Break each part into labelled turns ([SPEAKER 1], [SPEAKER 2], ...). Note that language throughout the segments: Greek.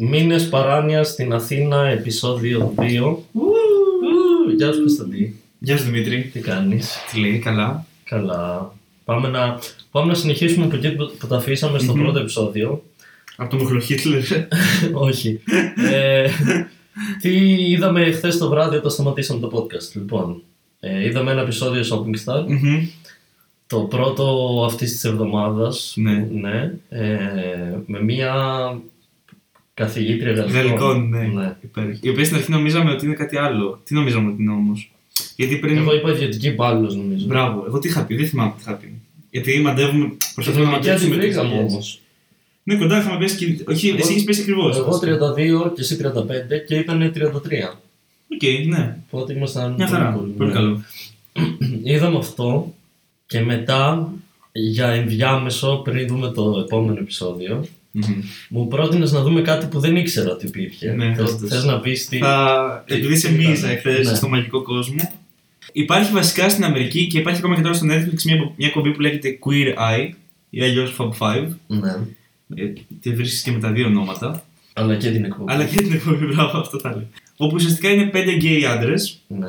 [SPEAKER 1] Μήνες παράνοια στην Αθήνα, επεισόδιο 2. Ου, Γεια σου Κωνσταντή.
[SPEAKER 2] Γεια σου Δημήτρη.
[SPEAKER 1] Τι κάνεις;
[SPEAKER 2] Τι λέει, καλά.
[SPEAKER 1] Καλά. Πάμε να, πάμε να συνεχίσουμε από εκεί που που τα αφήσαμε στο
[SPEAKER 2] Μμμ.
[SPEAKER 1] πρώτο επεισόδιο.
[SPEAKER 2] Από το Μοχλοχίτλερ.
[SPEAKER 1] Όχι. ε, τι είδαμε χθες το βράδυ όταν σταματήσαμε το podcast. Λοιπόν, ε, είδαμε ένα επεισόδιο Shopping Star.
[SPEAKER 2] Μμμ.
[SPEAKER 1] Το πρώτο αυτής της εβδομάδας.
[SPEAKER 2] Ναι.
[SPEAKER 1] ναι ε, με μία καθηγήτρια γαλλικών.
[SPEAKER 2] Γαλλικών, ναι.
[SPEAKER 1] ναι.
[SPEAKER 2] Υπάρχει. Η οποία στην αρχή νομίζαμε ότι είναι κάτι άλλο. Τι νομίζαμε ότι είναι όμως; Γιατί πριν.
[SPEAKER 1] Εγώ είπα ιδιωτική υπάλληλος νομίζω.
[SPEAKER 2] Μπράβο. Εγώ τι είχα πει, δεν θυμάμαι τι είχα πει. Γιατί μαντεύουμε. Προσπαθούμε να
[SPEAKER 1] Εθνική
[SPEAKER 2] μαντέψουμε. τις
[SPEAKER 1] αντιβρήκαμε
[SPEAKER 2] δουλειές.
[SPEAKER 1] όμω.
[SPEAKER 2] Ναι, κοντά είχαμε πέσει και. Όχι,
[SPEAKER 1] Εγώ-
[SPEAKER 2] εσύ έχεις πέσει ακριβώς.
[SPEAKER 1] Εγώ 32 και εσύ 35 και ήταν 33.
[SPEAKER 2] Οκ, ναι.
[SPEAKER 1] Οπότε ήμασταν.
[SPEAKER 2] Μια χαρά.
[SPEAKER 1] πολύ
[SPEAKER 2] Πολύ
[SPEAKER 1] ναι.
[SPEAKER 2] καλό.
[SPEAKER 1] Είδαμε αυτό και μετά για ενδιάμεσο πριν δούμε το επόμενο επεισόδιο
[SPEAKER 2] Μμμ.
[SPEAKER 1] μου πρότεινες να δούμε κάτι που δεν ήξερα ότι υπήρχε.
[SPEAKER 2] Ναι,
[SPEAKER 1] θες,
[SPEAKER 2] όντως.
[SPEAKER 1] θες να πεις τι...
[SPEAKER 2] Θα...
[SPEAKER 1] τι-
[SPEAKER 2] Επειδή σε
[SPEAKER 1] τι
[SPEAKER 2] μίλησα
[SPEAKER 1] ήταν.
[SPEAKER 2] εχθές
[SPEAKER 1] Ναι.
[SPEAKER 2] στο μαγικό κόσμο. Υπάρχει βασικά στην Αμερική και υπάρχει ακόμα και τώρα στο Netflix μια, μια κομπή που λέγεται Queer Eye ή αλλιώς Fab 5.
[SPEAKER 1] Ναι.
[SPEAKER 2] Ε, τη βρίσκεις και με τα δύο ονόματα.
[SPEAKER 1] Αλλά και την εκπομπή.
[SPEAKER 2] Αλλά και την εκπομπή, μπράβο, αυτό θα λέω. Όπου ουσιαστικά είναι πέντε γκέι άντρες
[SPEAKER 1] Ναι.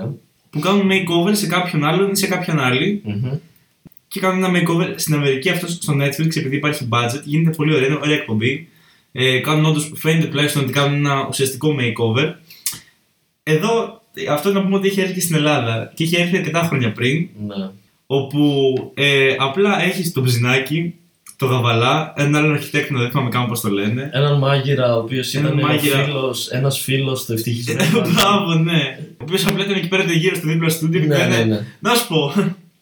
[SPEAKER 2] που κάνουν makeover σε κάποιον άλλον ή σε κάποιον άλλη.
[SPEAKER 1] Μμμ.
[SPEAKER 2] Και κάνουν ένα makeover στην Αμερική, αυτός στο Netflix, επειδή υπάρχει budget, γίνεται πολύ ωραία, είναι ωραία εκπομπή. Ε, κάνουν όντως, φαίνεται τουλάχιστον ότι κάνουν ένα ουσιαστικό makeover. Εδώ, αυτό να πούμε ότι έχει έρθει και στην Ελλάδα και έχει έρθει αρκετά χρόνια πριν,
[SPEAKER 1] Ναι.
[SPEAKER 2] όπου ε, απλά έχεις το ψινάκι, το γαβαλά, έναν άλλον αρχιτέκτονα, δεν θυμάμαι καν πώς το λένε.
[SPEAKER 1] Έναν μάγειρα ο οποίος
[SPEAKER 2] Έναν
[SPEAKER 1] ήταν
[SPEAKER 2] μάγειρα.
[SPEAKER 1] φίλος, ένας φίλος του ευτυχισμένου.
[SPEAKER 2] Μπράβο, ναι. Ο οποίος απλά ήταν εκεί πέρα γύρω στο δίπλα στούντιο και
[SPEAKER 1] ναι,
[SPEAKER 2] λένε
[SPEAKER 1] ναι, ναι.
[SPEAKER 2] Να σου πω,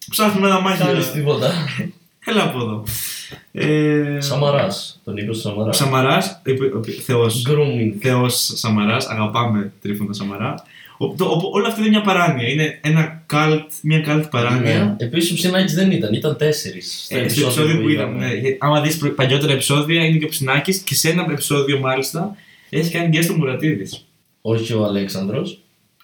[SPEAKER 2] ψάχνουμε ένα μάγειρα.
[SPEAKER 1] Κάνεις τίποτα.
[SPEAKER 2] Έλα από εδώ. Ε,
[SPEAKER 1] Σαμαράς. Τον είπε Σαμαράς.
[SPEAKER 2] Σαμαράς, Θεός,
[SPEAKER 1] Grooming.
[SPEAKER 2] Θεός Σαμαράς, αγαπάμε Τρίφωνα Σαμαρά. Ο, το, ο- όλο αυτό είναι μια παράνοια, είναι ένα cult, μια cult παράνοια.
[SPEAKER 1] Ναι. Επίσης ο Ψινάκης δεν ήταν, ήταν τέσσερις.
[SPEAKER 2] Ε, στο επεισόδιο που είδαμε. Ναι, γιατί άμα δεις προ- παλιότερα επεισόδια είναι και ο Ψινάκης και σε ένα επεισόδιο μάλιστα έχει κάνει guest ο Μουρατίδης.
[SPEAKER 1] Όχι ο Αλέξανδρος.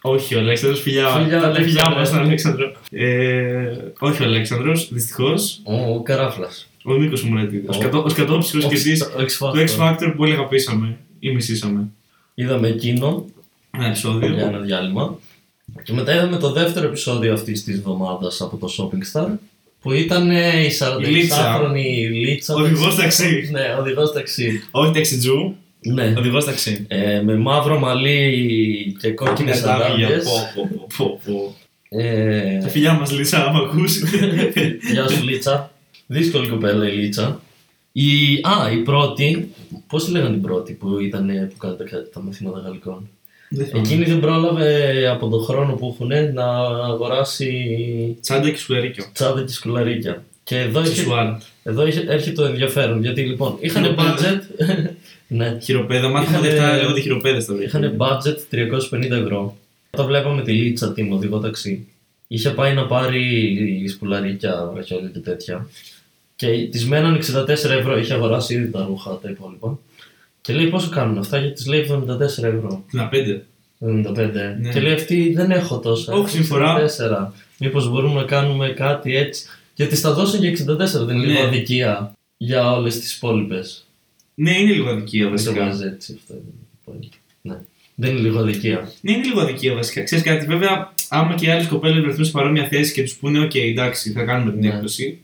[SPEAKER 2] Όχι ο Αλέξανδρος, φιλιά,
[SPEAKER 1] Φιλιά,
[SPEAKER 2] τα φιλιά
[SPEAKER 1] Αλέξανδρε.
[SPEAKER 2] μας στον Αλέξανδρο. Ε, όχι ο Αλέξανδρος, δυστυχώς.
[SPEAKER 1] Ο, ο Καράφλας.
[SPEAKER 2] Ο Νίκος Μουρατίδης. Ο,
[SPEAKER 1] Ο-
[SPEAKER 2] σκατό, ο σκατόψυχος και εσείς
[SPEAKER 1] Ο X
[SPEAKER 2] του X Factor που όλοι αγαπήσαμε ή μισήσαμε.
[SPEAKER 1] Είδαμε εκείνο
[SPEAKER 2] Ένα επεισόδιο.
[SPEAKER 1] για ένα διάλειμμα. Και μετά είδαμε το δεύτερο επεισόδιο αυτής της εβδομάδας από το Shopping Star. Που ήταν ε, η
[SPEAKER 2] Η Λίτσα.
[SPEAKER 1] 46χρονη Λίτσα.
[SPEAKER 2] Οδηγός ταξί.
[SPEAKER 1] Ναι, οδηγός ταξί.
[SPEAKER 2] Όχι ταξιτζού,
[SPEAKER 1] Ναι.
[SPEAKER 2] οδηγό ταξί.
[SPEAKER 1] Ε, με μαύρο μαλλί και κόκκινες
[SPEAKER 2] Είναι τα άδεια.
[SPEAKER 1] σαντάλιες.
[SPEAKER 2] Πω, πω, πω, πω.
[SPEAKER 1] Ε,
[SPEAKER 2] Τα φιλιά μας Λίσσα, άμα ακούσει.
[SPEAKER 1] Γεια σου Λίτσα. Δύσκολη κοπέλα η Λίτσα. Η, α, η πρώτη, πώς τη λέγανε η πρώτη που ήταν που κάνει τα, τα μαθήματα γαλλικών;
[SPEAKER 2] Δεν θυμάμαι.
[SPEAKER 1] Εκείνη δεν πρόλαβε από τον χρόνο που έχουν να αγοράσει
[SPEAKER 2] Τσάντα και σκουλαρίκιο.
[SPEAKER 1] τσάντα και σκουλαρίκια. Και εδώ, έχει,
[SPEAKER 2] Σεξουάλ.
[SPEAKER 1] εδώ έχει, έρχεται το ενδιαφέρον. Γιατί λοιπόν είχαν
[SPEAKER 2] Χειροπέδα.
[SPEAKER 1] budget. Ναι,
[SPEAKER 2] Χειροπέδα, μάθαμε
[SPEAKER 1] Είχανε-
[SPEAKER 2] λεφτά, λέγονται χειροπέδες τώρα.
[SPEAKER 1] είχαν budget 350 ευρώ. Όταν βλέπαμε τη Λίτσα την οδηγό ταξί, είχε πάει να πάρει σκουλαρίκια, βραχιόλια και τέτοια. Και της μέναν 64 ευρώ. Είχε αγοράσει ήδη τα ρούχα τα υπόλοιπα. Και λέει πόσο κάνουν αυτά, γιατί της λέει 74 ευρώ.
[SPEAKER 2] Να πέντε.
[SPEAKER 1] 75.
[SPEAKER 2] Ναι.
[SPEAKER 1] Και λέει αυτή δεν έχω τόσα.
[SPEAKER 2] Όχι,
[SPEAKER 1] έχω
[SPEAKER 2] συμφορά.
[SPEAKER 1] 64. Μήπως μπορούμε να κάνουμε κάτι έτσι. Γιατί στα δώσαν για 64, δεν είναι
[SPEAKER 2] Ναι.
[SPEAKER 1] λίγο αδικία για όλες τις υπόλοιπες.
[SPEAKER 2] Ναι, είναι λίγο αδικία
[SPEAKER 1] Δεν το
[SPEAKER 2] βασικά.
[SPEAKER 1] βάζεις έτσι αυτό. είναι πολύ. Ναι. Δεν είναι λίγο αδικία.
[SPEAKER 2] Ναι, είναι λίγο αδικία βασικά. Ξέρεις κάτι, βέβαια, άμα και οι άλλες κοπέλες βρεθούν σε παρόμοια θέση και τους πούνε, OK, εντάξει, θα κάνουμε την
[SPEAKER 1] Ναι.
[SPEAKER 2] έκπτωση.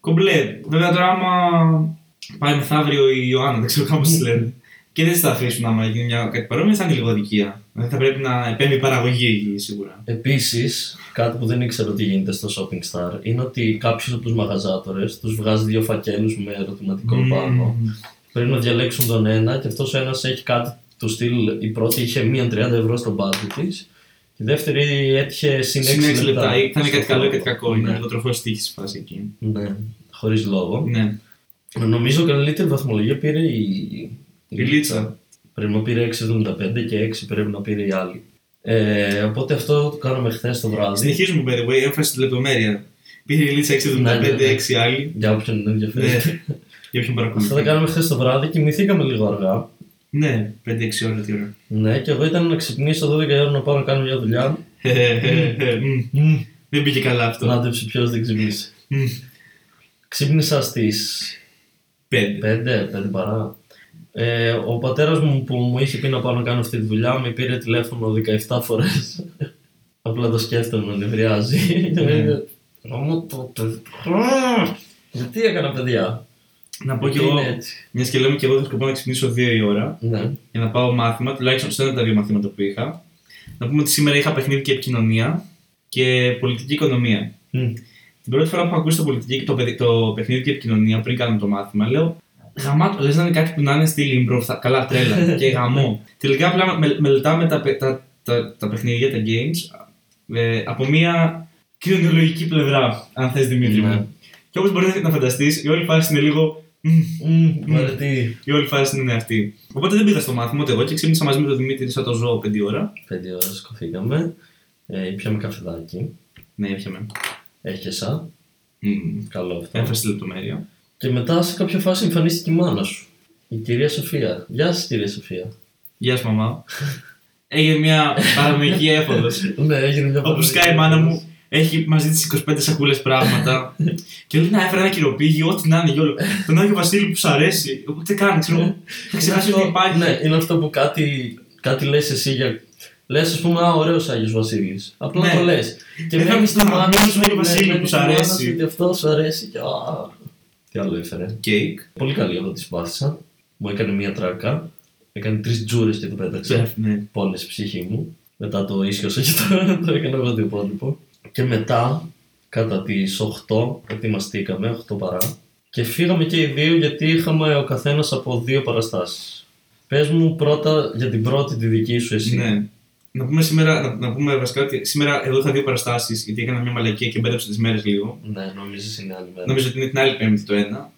[SPEAKER 2] Κομπλέ. Βέβαια τώρα, άμα πάει μεθαύριο η Ιωάννα, δεν ξέρω πώ τη λένε, και δεν τη θα αφήσουν άμα γίνει μια, κάτι παρόμοιο, θα είναι λίγο αδικία. Δηλαδή θα πρέπει να επέμβει η παραγωγή εκεί σίγουρα.
[SPEAKER 1] Επίσης, κάτι που δεν ήξερα ότι γίνεται στο Shopping Star είναι ότι κάποιος από τους μαγαζάτορες τους βγάζει δύο φακέλους με ερωτηματικό πάνω.
[SPEAKER 2] Μμμ.
[SPEAKER 1] Πρέπει να διαλέξουν τον ένα και αυτός ο ένας έχει κάτι του στυλ. Η πρώτη είχε μία 30 ευρώ στο μπάτζι της. Η δεύτερη έτυχε συν 6
[SPEAKER 2] Συν 6 λεπτά. Θα είναι κάτι
[SPEAKER 1] στο
[SPEAKER 2] καλό ή
[SPEAKER 1] χρόνο.
[SPEAKER 2] κάτι κακό. Είναι
[SPEAKER 1] Ναι,
[SPEAKER 2] το τροφό στη φάση εκεί.
[SPEAKER 1] ναι χωρίς λόγο.
[SPEAKER 2] Ναι.
[SPEAKER 1] Νομίζω καλύτερη βαθμολογία πήρε η,
[SPEAKER 2] Η Λίτσα.
[SPEAKER 1] Πρέπει να πήρε 6,75 και 6 πρέπει να πήρε η άλλη. Ε, οπότε αυτό το κάναμε χθες το βράδυ.
[SPEAKER 2] Συνεχίζουμε, by the way, έμφαση στη λεπτομέρεια. Πήρε η Λίτσα 6,75,
[SPEAKER 1] Ναι, ναι, ναι.
[SPEAKER 2] 6 άλλοι.
[SPEAKER 1] Για όποιον είναι ενδιαφέρον.
[SPEAKER 2] Ναι. Για ποιον
[SPEAKER 1] Αυτό το
[SPEAKER 2] παρακολουθεί.
[SPEAKER 1] κάναμε χθες το βράδυ, κοιμηθήκαμε λίγο αργά.
[SPEAKER 2] Ναι, 5-6 ώρα τι ώρα.
[SPEAKER 1] Ναι, και εγώ ήταν να ξυπνήσω 12 η ώρα να πάω να κάνω μια δουλειά.
[SPEAKER 2] Μμ. Δεν πήγε καλά αυτό.
[SPEAKER 1] Μάντεψε ποιος δεν ξυπνήσει.
[SPEAKER 2] Μμ.
[SPEAKER 1] Ξύπνησα στις
[SPEAKER 2] Πέντε.
[SPEAKER 1] 5, 5 παρά. Ε, ο πατέρας μου που μου είχε πει να πάω να κάνω αυτή τη δουλειά με πήρε τηλέφωνο 17 φορές. Απλά το σκέφτομαι να νευριάζει.
[SPEAKER 2] Ναι.
[SPEAKER 1] Ρώμο το παιδί. Γιατί έκανα παιδιά;
[SPEAKER 2] Να πω κι
[SPEAKER 1] Γιατί
[SPEAKER 2] εγώ,
[SPEAKER 1] είναι έτσι;
[SPEAKER 2] μιας και λέμε και εγώ έχω σκοπό να ξυπνήσω 2 η ώρα
[SPEAKER 1] Ναι.
[SPEAKER 2] για να πάω μάθημα, τουλάχιστον σε ένα από τα δύο μαθήματα που είχα. Να πούμε ότι σήμερα είχα παιχνίδι και επικοινωνία και πολιτική οικονομία.
[SPEAKER 1] Μμ.
[SPEAKER 2] Την πρώτη φορά που έχω ακούσει το, πολιτική, το, παιδι- το παιχνίδι και επικοινωνία πριν κάνουμε το μάθημα, λέω Γαμάτο, λες να είναι κάτι που να είναι στη Λίμπρο, θα- καλά τρέλα και γαμώ. Τελικά απλά με, μελετάμε τα, παι- τα, τα, τα παιχνίδια, τα games, ε, από μια κοινωνιολογική πλευρά, αν θες Δημήτρη
[SPEAKER 1] Ναι.
[SPEAKER 2] μου. Και όπως μπορείς να φανταστείς, η όλη φάση είναι λίγο... μμ,
[SPEAKER 1] Μμ, Βαρετή.
[SPEAKER 2] η όλη φάση είναι αυτή. Οπότε δεν πήγα στο μάθημα ούτε εγώ και ξύπνησα μαζί με τον Δημήτρη σαν το ζώο 5 ώρα.
[SPEAKER 1] Πέντε ώρες σκοφήκαμε. Ε, πιάμε καφεδάκι.
[SPEAKER 2] Ναι, έπιαμε.
[SPEAKER 1] Έχεσα.
[SPEAKER 2] Μμ,
[SPEAKER 1] Καλό αυτό.
[SPEAKER 2] Έμφαση στη λεπτομέρεια.
[SPEAKER 1] Και μετά σε κάποια φάση εμφανίστηκε η μάνα σου. Η κυρία Σοφία. Γεια σας κυρία Σοφία.
[SPEAKER 2] Γεια σου, μαμά. Έγινε μια παραμικρή έφοδος.
[SPEAKER 1] Ναι, έγινε μια
[SPEAKER 2] Όπω σκάει η μάνα μου, έχει μαζί της 25 σακούλες πράγματα. και λέει να έφερε ένα κυροπήγιο, ό,τι να είναι για όλο. Τον Άγιο Βασίλη που σου αρέσει. Ούτε καν, ξέρω. εγώ. Θα
[SPEAKER 1] Είναι
[SPEAKER 2] ξεχάσει ότι
[SPEAKER 1] αυτό-
[SPEAKER 2] υπάρχει.
[SPEAKER 1] Ναι, είναι αυτό που κάτι, κάτι λες εσύ για... Λες ας πούμε, α, ωραίος Άγιος Βασίλης. Απλά
[SPEAKER 2] Ναι.
[SPEAKER 1] το λες. Και
[SPEAKER 2] Ε,
[SPEAKER 1] μένεις στη
[SPEAKER 2] θα-
[SPEAKER 1] μάνα
[SPEAKER 2] θα-
[SPEAKER 1] σου,
[SPEAKER 2] Άγιος
[SPEAKER 1] ναι,
[SPEAKER 2] Βασίλη
[SPEAKER 1] μένεις
[SPEAKER 2] που
[SPEAKER 1] στη
[SPEAKER 2] σ'
[SPEAKER 1] μάνα
[SPEAKER 2] αρέσει.
[SPEAKER 1] σου, ότι αυτό σου αρέσει και α, Τι άλλο έφερε.
[SPEAKER 2] Κέικ.
[SPEAKER 1] Πολύ καλή εγώ τη συμπάθησα. Μου έκανε μία τράκα. Έκανε τρεις τζούρες και το πέταξε.
[SPEAKER 2] Τσεφ, ναι.
[SPEAKER 1] πόνες η ψυχή μου. Μετά το ίσιοσα και το, το έκανα εγώ το υπόλοιπο. Και μετά, κατά τις 8, ετοιμαστήκαμε, 8 παρά. Και φύγαμε και οι δύο γιατί είχαμε ο καθένας από δύο παραστάσεις. Πες μου πρώτα για την πρώτη τη δική σου εσύ.
[SPEAKER 2] Ναι. Να πούμε, σήμερα, να, να πούμε βασικά ότι σήμερα εγώ είχα δύο παραστάσεις γιατί έκανα μια μαλακία και μπέρδεψα τις μέρες λίγο.
[SPEAKER 1] Ναι, νομίζεις είναι άλλη μέρα.
[SPEAKER 2] Νομίζω ότι είναι την άλλη Πέμπτη το ένα.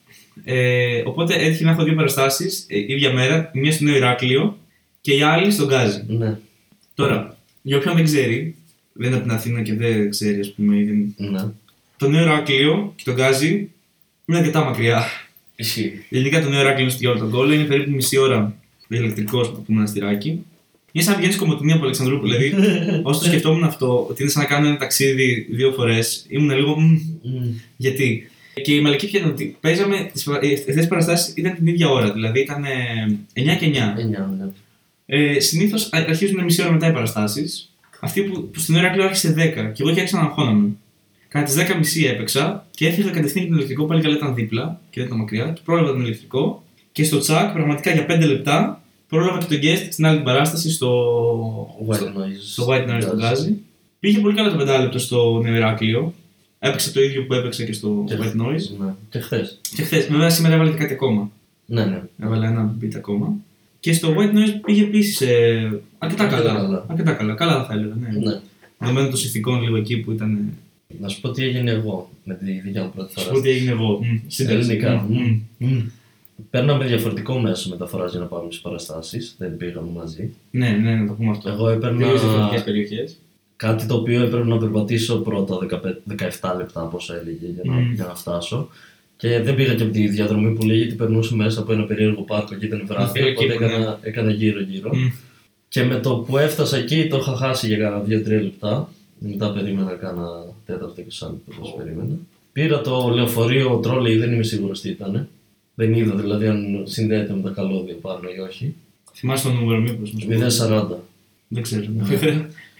[SPEAKER 2] Ε, οπότε έτυχε να έχω δύο παραστάσεις ε, ίδια μέρα. η Μία στο Νέο Ηράκλειο και η άλλη στον Γκάζι.
[SPEAKER 1] Ναι,
[SPEAKER 2] Τώρα, για όποιον δεν ξέρει, δεν είναι από την Αθήνα και δεν ξέρει, ας πούμε, ή δεν...
[SPEAKER 1] ναι.
[SPEAKER 2] το Νέο Ηράκλειο και το Γκάζι είναι αρκετά μακριά.
[SPEAKER 1] Ισχύει.
[SPEAKER 2] Γενικά το Νέο Ηράκλειο στο όλο τον κόλλο είναι περίπου μισή ώρα ηλεκτρικό από το μοναστηράκι. Είναι σαν να βγαίνει κομμωτινή από Αλεξανδρούπολη. Δηλαδή, όσο το σκεφτόμουν αυτό, ότι είναι σαν να κάνω ένα ταξίδι δύο φορές, ήμουν λίγο. «Μμ,
[SPEAKER 1] Μμ.
[SPEAKER 2] γιατί. Και η μαλακή ποια ήταν ότι παίζαμε. Αυτές τις παραστάσεις ήταν την ίδια ώρα, δηλαδή ήταν ε, 9 και 9.
[SPEAKER 1] Εννιά, ναι.
[SPEAKER 2] Ε, Συνήθως αρχίζουν μισή ώρα μετά οι παραστάσεις. Αυτή που, που στην ώρα κλείνω άρχισε 10 και εγώ και άρχισα να αγχώναμε. Κατά τις 10 μισή έπαιξα και έφυγα κατευθείαν για τον ηλεκτρικό. Πάλι καλά ήταν δίπλα και δεν ήταν μακριά. Και πρόλαβα τον ηλεκτρικό. Και στο τσακ, πραγματικά για 5 λεπτά, πρόλαβα και τον guest στην άλλη την παράσταση στο,
[SPEAKER 1] White
[SPEAKER 2] στο,
[SPEAKER 1] noise.
[SPEAKER 2] στο White Noise του Γκάζι. Πήγε πολύ καλά το πεντάλεπτο στο Νέο Ηράκλειο. Έπαιξε το ίδιο που έπαιξε και στο
[SPEAKER 1] Και-
[SPEAKER 2] White Noise.
[SPEAKER 1] Ναι. Και χθες.
[SPEAKER 2] Και χθες, βέβαια σήμερα έβαλε και κάτι ακόμα.
[SPEAKER 1] Ναι, ναι.
[SPEAKER 2] Έβαλε ένα beat ακόμα. Και στο White Noise πήγε επίσης ε, αρκετά
[SPEAKER 1] Αρκετά
[SPEAKER 2] καλά.
[SPEAKER 1] καλά.
[SPEAKER 2] Αρκετά καλά. Καλά θα έλεγα. Ναι.
[SPEAKER 1] ναι.
[SPEAKER 2] Δεδομένου των συνθηκών λίγο εκεί που ήταν.
[SPEAKER 1] Να σου πω τι έγινε εγώ με τη δικιά μου πρώτη
[SPEAKER 2] Σου
[SPEAKER 1] φορά.
[SPEAKER 2] πω τι έγινε εγώ. Μμ, σύνταξη.
[SPEAKER 1] Ελληνικά.
[SPEAKER 2] Μμ, μμ.
[SPEAKER 1] Μμ. Παίρναμε διαφορετικό μέσο μεταφοράς για να πάμε στις παραστάσεις. Δεν πήγαμε μαζί.
[SPEAKER 2] Ναι, ναι, να το πούμε αυτό.
[SPEAKER 1] Εγώ έπαιρνα
[SPEAKER 2] Τελείως διαφορετικές περιοχές.
[SPEAKER 1] κάτι το οποίο έπρεπε να περπατήσω πρώτα 15, 17 λεπτά, όπω έλεγε, για να,
[SPEAKER 2] Μμ.
[SPEAKER 1] για να φτάσω. Και δεν πήγα και από τη διαδρομή που λέει, γιατί περνούσε μέσα από ένα περίεργο πάρκο και ήταν βράδυ.
[SPEAKER 2] Εκεί,
[SPEAKER 1] Οπότε
[SPEAKER 2] εκεί,
[SPEAKER 1] έκανα, έκανα γύρω-γύρω. Και με το που έφτασα εκεί το είχα χάσει για κάνα 2-3 λεπτά. Μετά περίμενα κάνα τέταρτο και σαν πώς περίμενα. Πήρα το λεωφορείο τρόλεϊ, δεν είμαι σίγουρος τι ήταν. Δεν είδα δηλαδή αν συνδέεται με τα καλώδια πάνω ή όχι.
[SPEAKER 2] Θυμάσαι το νούμερο, μήπως.
[SPEAKER 1] 040.
[SPEAKER 2] Δεν ξέρω.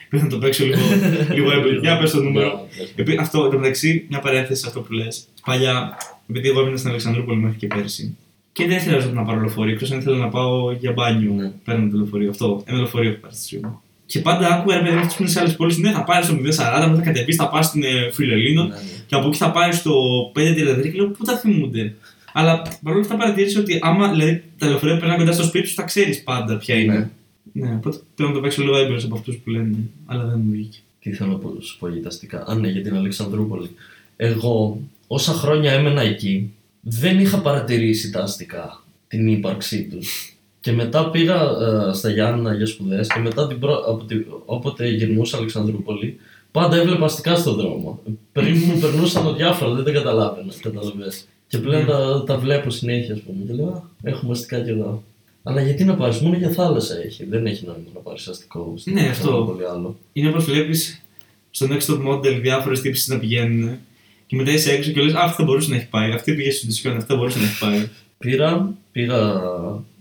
[SPEAKER 2] Πρέπει να το παίξω λίγο, λίγο έμπειρο. Για πες το νούμερο.
[SPEAKER 1] Ναι,
[SPEAKER 2] Επί- Αυτό, εν τω μεταξύ, μια παρένθεση σε αυτό που λες. Παλιά, επειδή εγώ έμεινα στην Αλεξανδρούπολη μέχρι και πέρσι, και δεν ήθελα να πάρω λεωφορείο, εκτός αν ήθελα να πάω για μπάνιο.
[SPEAKER 1] Ναι.
[SPEAKER 2] Παίρνω το λεωφορείο. Αυτό, ένα λεωφορείο έχω πάρεις στη ζωή μου. Και πάντα άκουγα ρε παιδί αυτού που είναι σε άλλες πόλεις. Ναι, θα πάρεις στο 040, μετά θα κατεβείς, θα πας στην ε, Φιλελίνο
[SPEAKER 1] Ναι, ναι.
[SPEAKER 2] και από εκεί θα πάρεις στο 533 και λέω πού τα θυμούνται; Αλλά παρόλα αυτά παρατήρησα ότι άμα δηλαδή, τα λεωφορεία που περνάνε κοντά στο σπίτι σου, θα ξέρεις πάντα ποια είναι. Ναι, οπότε πρέπει να το παίξω λίγο έμπειρο από αυτούς που λένε, αλλά δεν μου βγήκε.
[SPEAKER 1] Τι θέλω να πω- σου πω για τα αστικά. Α, ναι, για την Αλεξανδρούπολη. Εγώ, όσα χρόνια έμενα εκεί, δεν είχα παρατηρήσει τα αστικά, την ύπαρξή τους. Και μετά πήγα ε, στα Γιάννα για σπουδές και μετά την προ... από τη... όποτε γυρνούσα Αλεξανδρούπολη, πάντα έβλεπα αστικά στον δρόμο. Πριν μου περνούσαν διάφορα, δεν τα καταλάβαινα. Καταλαβες. Και πλέον τα, τα βλέπω συνέχεια, ας πούμε. Και λέω, «Α, έχουμε αστικά κι εδώ. Αλλά γιατί να πάρεις, μόνο για θάλασσα έχει. Δεν έχει νόημα να πάρεις αστικό. στην
[SPEAKER 2] Ναι, αυτό.
[SPEAKER 1] Αλεξανδρούπολη άλλο.
[SPEAKER 2] Είναι όπως βλέπεις στο Next Top Model διάφορες τύψει να πηγαίνουν και μετά είσαι έξω και λες: Αυτό θα μπορούσε να έχει πάει. Αυτή πήγε στο Ντισιόν, αυτό θα μπορούσε να έχει πάει.
[SPEAKER 1] Πήρα, πήγα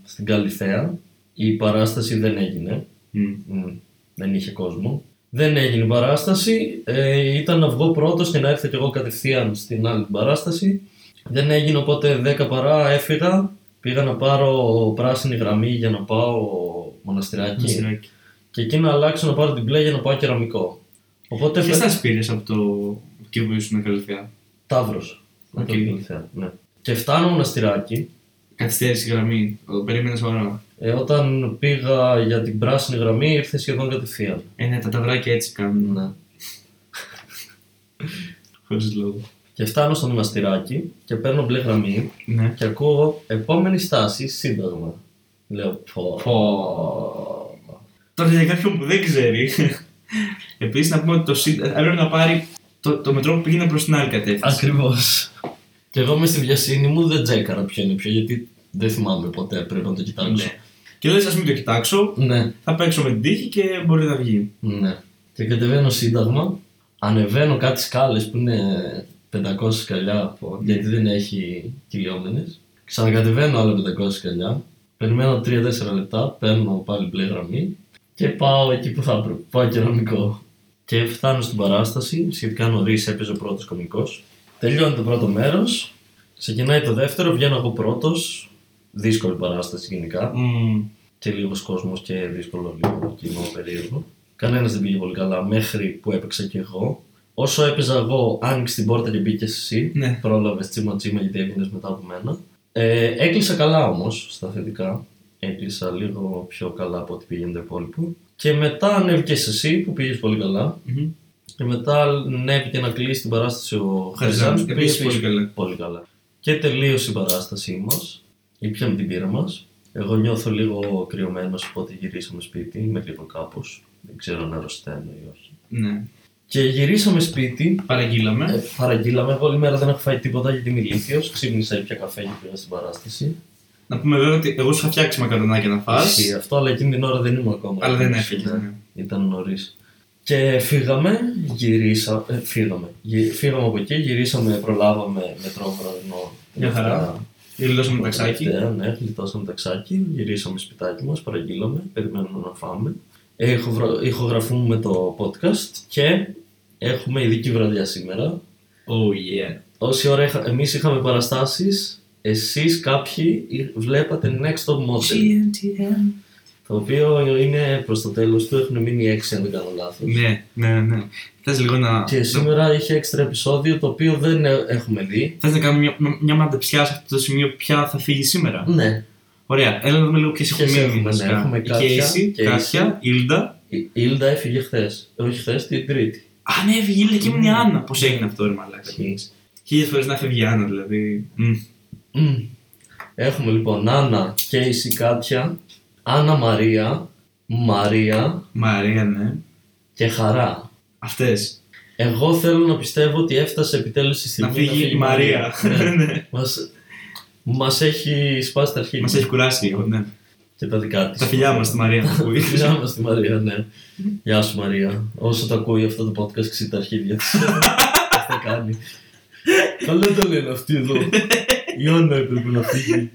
[SPEAKER 1] στην Καλυθέα. Η παράσταση δεν έγινε.
[SPEAKER 2] Μμ.
[SPEAKER 1] Μμ, δεν είχε κόσμο. Δεν έγινε η παράσταση. Ε, ήταν να βγω πρώτος και να έρθω κι εγώ κατευθείαν στην άλλη την παράσταση. Δεν έγινε οπότε 10 παρά έφυγα. Πήγα να πάρω πράσινη γραμμή για να πάω Μοναστηράκι.
[SPEAKER 2] Μοναστηράκι.
[SPEAKER 1] Και εκεί να αλλάξω να πάρω την μπλε για να πάω Κεραμεικό. Οπότε
[SPEAKER 2] Ποιες
[SPEAKER 1] φε-
[SPEAKER 2] τα πήρες από το εκεί που ήσουν Καλλιθέα.
[SPEAKER 1] Ταύρος.
[SPEAKER 2] Οκ.
[SPEAKER 1] Από την Καλλιθέα, ναι. Και φτάνω Μοναστηράκι.
[SPEAKER 2] Καθυστέρηση η γραμμή. Το περίμενες ώρα.
[SPEAKER 1] Ε, όταν πήγα για την πράσινη γραμμή ήρθε σχεδόν κατευθείαν.
[SPEAKER 2] Ε, ναι, τα ταυράκια έτσι κάνουν.
[SPEAKER 1] Ναι.
[SPEAKER 2] Χωρίς λόγο.
[SPEAKER 1] Και φτάνω στο μοναστηράκι και παίρνω μπλε γραμμή
[SPEAKER 2] Ναι.
[SPEAKER 1] και ακούω επόμενη στάση Σύνταγμα. Λέω πω.
[SPEAKER 2] Πω. Τώρα για κάποιον που δεν ξέρει. Επίσης να πούμε ότι το ΣΥΝ έπρεπε να πάρει το, το μετρό που πήγαινε προς την άλλη κατεύθυνση.
[SPEAKER 1] Ακριβώς. Και εγώ με στη βιασύνη μου δεν τσέκαρα ποιο είναι ποιο, γιατί δεν θυμάμαι ποτέ, πρέπει να το κοιτάξω.
[SPEAKER 2] Ναι. Και λε, α μην το κοιτάξω,
[SPEAKER 1] Ναι,
[SPEAKER 2] θα παίξω με την τύχη και μπορεί να βγει.
[SPEAKER 1] ναι. Και κατεβαίνω Σύνταγμα, ανεβαίνω κάτι σκάλες που είναι 500 σκαλιά, από- γιατί δεν έχει κυλιόμενες. Ξανακατεβαίνω άλλα 500 σκαλιά, περιμένω 3-4 λεπτά, παίρνω πάλι μπλε γραμμή και πάω εκεί που θα έπρεπε. Πάω κεραμικό. Και φτάνω στην παράσταση, σχετικά νωρίς έπαιζε ο πρώτος κωμικός. Τελειώνει το πρώτο μέρος, ξεκινάει το δεύτερο, βγαίνω εγώ πρώτος. Δύσκολη παράσταση γενικά.
[SPEAKER 2] Μμμ.
[SPEAKER 1] Και λίγος κόσμος και δύσκολο λίγο κοινό περίεργο. Κανένας δεν πήγε πολύ καλά μέχρι που έπαιξα και εγώ. Όσο έπαιζα εγώ, άνοιξε την πόρτα και μπήκες εσύ.
[SPEAKER 2] Ναι.
[SPEAKER 1] Πρόλαβες τσίμα τσίμα γιατί έμεινε μετά από μένα. Ε, έκλεισα καλά όμως στα θετικά. Έκλεισα λίγο πιο καλά από ό,τι πήγαινε το υπόλοιπο. Και μετά ανέβηκες εσύ που πήγες πολύ καλά.
[SPEAKER 2] Μμμ.
[SPEAKER 1] Και μετά ανέβηκε να κλείσει την παράσταση ο
[SPEAKER 2] Χαριζάνης,
[SPEAKER 1] Χαριζάνης που
[SPEAKER 2] επίσης
[SPEAKER 1] πήγες
[SPEAKER 2] πολύ καλά.
[SPEAKER 1] πολύ καλά. Και τελείωσε η παράστασή μας. Ήπιαμε την πύρα μας. Εγώ νιώθω λίγο κρυωμένος, οπότε γυρίσαμε σπίτι. Είμαι λίγο κάπως. Δεν ξέρω αν αρρωσταίνω ή όχι.
[SPEAKER 2] Ναι.
[SPEAKER 1] Και γυρίσαμε σπίτι.
[SPEAKER 2] Παραγγείλαμε.
[SPEAKER 1] Ε, παραγγείλαμε. Εγώ όλη μέρα δεν έχω φάει τίποτα γιατί είμαι ηλίθιος. Ξύπνησα, ήπια καφέ και πήγα στην παράσταση.
[SPEAKER 2] Να πούμε βέβαια ότι εγώ σου είχα φτιάξει μακαρονάκια να φας.
[SPEAKER 1] Ισχύει αυτό, αλλά εκείνη την ώρα δεν ήμουν ακόμα.
[SPEAKER 2] Αλλά δεν
[SPEAKER 1] έτοιμος,
[SPEAKER 2] έφυγες,
[SPEAKER 1] ναι.
[SPEAKER 2] ναι.
[SPEAKER 1] Ήταν νωρίς. Και φύγαμε, γυρίσα, ε, φύγαμε. Γυ- φύγαμε από εκεί, γυρίσαμε, προλάβαμε μετρόβραδινο.
[SPEAKER 2] Μια χαρά. Γλιτώσαμε ταξάκι.
[SPEAKER 1] Τελευταία, ναι, γλιτώσαμε ταξάκι, γυρίσαμε σπιτάκι μας, παραγγείλαμε, περιμένουμε να φάμε. Ηχοβρα- Ηχογραφούμε το podcast και έχουμε ειδική βραδιά σήμερα.
[SPEAKER 2] Oh yeah.
[SPEAKER 1] Όση ώρα είχα, εμείς είχαμε παραστάσεις, εσείς κάποιοι βλέπατε Next Top Model.
[SPEAKER 2] GNTM.
[SPEAKER 1] Το οποίο είναι προς το τέλος του, έχουν μείνει έξι αν δεν κάνω λάθος.
[SPEAKER 2] Ναι, ναι, ναι. Θες λίγο να...
[SPEAKER 1] Και σήμερα είχε έξτρα επεισόδιο το οποίο δεν ε- έχουμε δει.
[SPEAKER 2] Θες να κάνουμε μια, μια μαντεψιά σε αυτό το σημείο ποια θα φύγει σήμερα;
[SPEAKER 1] Ναι.
[SPEAKER 2] Ωραία, έλα να δούμε λίγο ποιες
[SPEAKER 1] Ποιες
[SPEAKER 2] έχουν μείνει
[SPEAKER 1] έχουμε, ναι,
[SPEAKER 2] βασικά.
[SPEAKER 1] έχουμε
[SPEAKER 2] Η
[SPEAKER 1] Κάτια,
[SPEAKER 2] Κέισι,
[SPEAKER 1] Κέισι.
[SPEAKER 2] Κάτια, Ήλντα.
[SPEAKER 1] Η η Ήλντα έφυγε χθες. Όχι χθες, την Τρίτη.
[SPEAKER 2] Α, ναι, έφυγε η Ήλντα και ήμουν η Άννα. Πώς έγινε αυτό, ρε μαλάκα.
[SPEAKER 1] Ισχύει.
[SPEAKER 2] Χίλιες φορές να φεύγει η Άννα, δηλαδή. Μμ.
[SPEAKER 1] Μμμ. Έχουμε λοιπόν Άννα, Κέισι, Κάτια, Άννα Μαρία, Μαρία
[SPEAKER 2] Μαρία, ναι.
[SPEAKER 1] και Χαρά.
[SPEAKER 2] Αυτές.
[SPEAKER 1] Εγώ θέλω να πιστεύω ότι έφτασε επιτέλους η στιγμή
[SPEAKER 2] Να φύγει η Μαρία.
[SPEAKER 1] Ναι.
[SPEAKER 2] Ναι.
[SPEAKER 1] μας, μας έχει σπάσει τα αρχίδια
[SPEAKER 2] Μας έχει κουράσει λίγο, ναι.
[SPEAKER 1] και τα δικά της.
[SPEAKER 2] Τα φιλιά μας στη Μαρία που ακούει.
[SPEAKER 1] Τα φιλιά μας στη Μαρία, ναι. Γεια σου Μαρία. Όσο το ακούει αυτό το podcast, ξύει τα αρχίδια της. Αυτό κάνει. Καλά τα λένε αυτοί εδώ. Η Άννα έπρεπε να φύγει.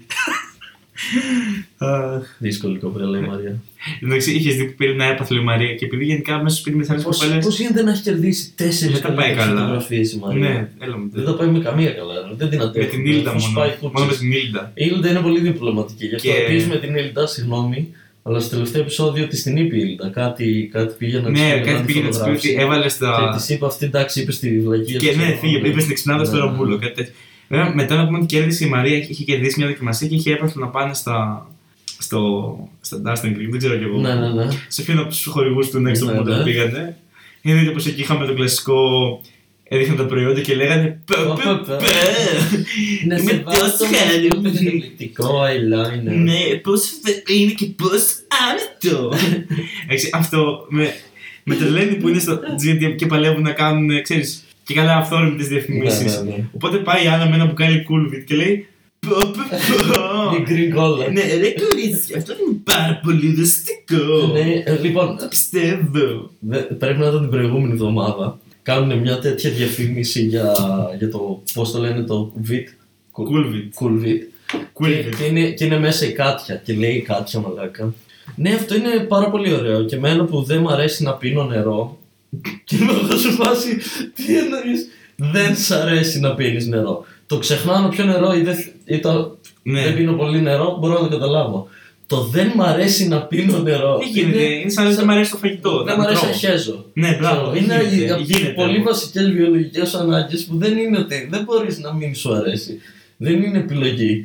[SPEAKER 2] Αχ.
[SPEAKER 1] Δύσκολη κοπέλα η Μαρία.
[SPEAKER 2] Εντάξει, είχες δει που πήρε ένα έπαθλο η Μαρία και επειδή γενικά μέσα στο σπίτι με τι άλλε
[SPEAKER 1] Πώς,
[SPEAKER 2] κοπέλε.
[SPEAKER 1] πώς γίνεται να έχεις κερδίσει τέσσερις
[SPEAKER 2] Δεν τα πάει καλά.
[SPEAKER 1] φωτογραφίες η Μαρία;
[SPEAKER 2] Ναι, έλα μου
[SPEAKER 1] Δεν τα πάει με καμία καλά. Δεν την
[SPEAKER 2] Με
[SPEAKER 1] αντέχει.
[SPEAKER 2] την Ήλντα
[SPEAKER 1] Αφού
[SPEAKER 2] μόνο.
[SPEAKER 1] σπάει
[SPEAKER 2] Μόνο
[SPEAKER 1] κούτσες.
[SPEAKER 2] με την Ήλντα.
[SPEAKER 1] Η Ήλντα είναι πολύ διπλωματική. Γι' αυτό
[SPEAKER 2] Και-
[SPEAKER 1] επίσης με την Ήλντα, συγγνώμη, αλλά στο τελευταίο επεισόδιο της την είπε η Ήλντα. Κάτι, κάτι πήγε να της
[SPEAKER 2] Ναι,
[SPEAKER 1] πει να
[SPEAKER 2] κάτι
[SPEAKER 1] τη
[SPEAKER 2] πήγε να της πει ότι
[SPEAKER 1] φωτογράψει.
[SPEAKER 2] έβαλε
[SPEAKER 1] Και
[SPEAKER 2] στα.
[SPEAKER 1] της είπα αυτή, εντάξει, είπε στη βλακία.
[SPEAKER 2] Και
[SPEAKER 1] της,
[SPEAKER 2] ναι,
[SPEAKER 1] ξέρω,
[SPEAKER 2] φύγε,
[SPEAKER 1] ναι.
[SPEAKER 2] είπε στην εξυπνάδα στο
[SPEAKER 1] Ναι, ναι,
[SPEAKER 2] Ρομπούλο.
[SPEAKER 1] ναι.
[SPEAKER 2] Κάτι τέτοιο. Βέβαια, μετά να πούμε ότι κέρδισε η Μαρία, είχε κερδίσει μια δοκιμασία και είχε έπαθλο να πάνε στα. στο. στα Dancing Creek, δεν ξέρω κι εγώ.
[SPEAKER 1] Ναι, ναι, ναι.
[SPEAKER 2] Σε ποιον από τους χορηγούς του Next
[SPEAKER 1] Ναι,
[SPEAKER 2] Top
[SPEAKER 1] ναι.
[SPEAKER 2] Model πήγανε. Είδατε πω εκεί είχαμε το κλασικό. Έδειχναν τα προϊόντα και λέγανε Πε,
[SPEAKER 1] Πα,
[SPEAKER 2] πε,
[SPEAKER 1] πα, πα.
[SPEAKER 2] πε.
[SPEAKER 1] Να
[SPEAKER 2] Είμαι
[SPEAKER 1] σε
[SPEAKER 2] τόσο
[SPEAKER 1] βάζω
[SPEAKER 2] χάρη.
[SPEAKER 1] με καταπληκτικό eyeliner.
[SPEAKER 2] Ναι, πώς είναι και πώς άνετο. Εντάξει, αυτό με, με τρελαίνει που είναι στο GTM και παλεύουν να κάνουν, ξέρεις, και καλά αυθόρμητε διαφημίσεις.
[SPEAKER 1] Ναι, ναι, ναι.
[SPEAKER 2] Οπότε πάει η Άννα με ένα μπουκάλι cool και λέει. Πω, πω, πω.
[SPEAKER 1] Η green collar.
[SPEAKER 2] Ναι, ρε κορίτσια, αυτό είναι πάρα πολύ δυστικό.
[SPEAKER 1] Ναι, ε, λοιπόν,
[SPEAKER 2] Το πιστεύω.
[SPEAKER 1] δε- πρέπει να ήταν την προηγούμενη εβδομάδα. Κάνουν μια τέτοια διαφήμιση για, για το, πώς το λένε, το VIT.
[SPEAKER 2] Coolvit.
[SPEAKER 1] Coolvit.
[SPEAKER 2] Quilted.
[SPEAKER 1] Και, και είναι, και είναι μέσα η Κάτια και λέει η Κάτια μαλάκα. Ναι, αυτό είναι πάρα πολύ ωραίο. Και εμένα που δεν μου αρέσει να πίνω νερό. Και είμαι εγώ σε φάση, τι εννοείς, δεν σ' αρέσει να πίνεις νερό. Το ξεχνάω να πιω νερό ή, δεν, ή το,
[SPEAKER 2] Ναι.
[SPEAKER 1] δεν πίνω πολύ νερό, μπορώ να το καταλάβω. Το δεν μ' αρέσει να πίνω νερό.
[SPEAKER 2] Τι γίνεται, είναι σαν να δεν μ' αρέσει το φαγητό.
[SPEAKER 1] Δεν μ'
[SPEAKER 2] να
[SPEAKER 1] αρέσει να
[SPEAKER 2] τρώω.
[SPEAKER 1] χέζω.
[SPEAKER 2] Ναι, μπράβο.
[SPEAKER 1] Ξέρω, Είναι
[SPEAKER 2] γίνεται,
[SPEAKER 1] από τις
[SPEAKER 2] γίνεται
[SPEAKER 1] πολύ
[SPEAKER 2] όμως.
[SPEAKER 1] βασικές βιολογικές ανάγκες που δεν είναι ότι δεν μπορείς να μην σου αρέσει. Δεν είναι επιλογή.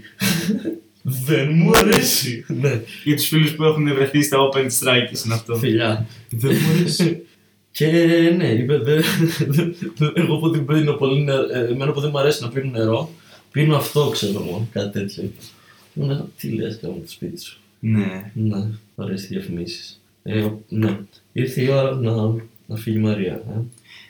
[SPEAKER 1] δεν μου αρέσει. ναι,
[SPEAKER 2] Για τους φίλους που έχουν βρεθεί στα open strike είναι αυτό.
[SPEAKER 1] φιλιά.
[SPEAKER 2] Δεν μου αρέσει.
[SPEAKER 1] Και ναι, είπε, δε, δε- δε- εγώ που δεν πίνω πολύ νερό, ε, εμένα που δεν μου αρέσει να πίνω νερό, πίνω αυτό, ξέρω εγώ, κάτι τέτοιο. Ναι, τι λες κάνω το σπίτι σου;
[SPEAKER 2] Ναι.
[SPEAKER 1] Ναι, ωραίες διαφημίσεις. Ε, ναι, ήρθε η ώρα να, να φύγει η Μαρία. Ε.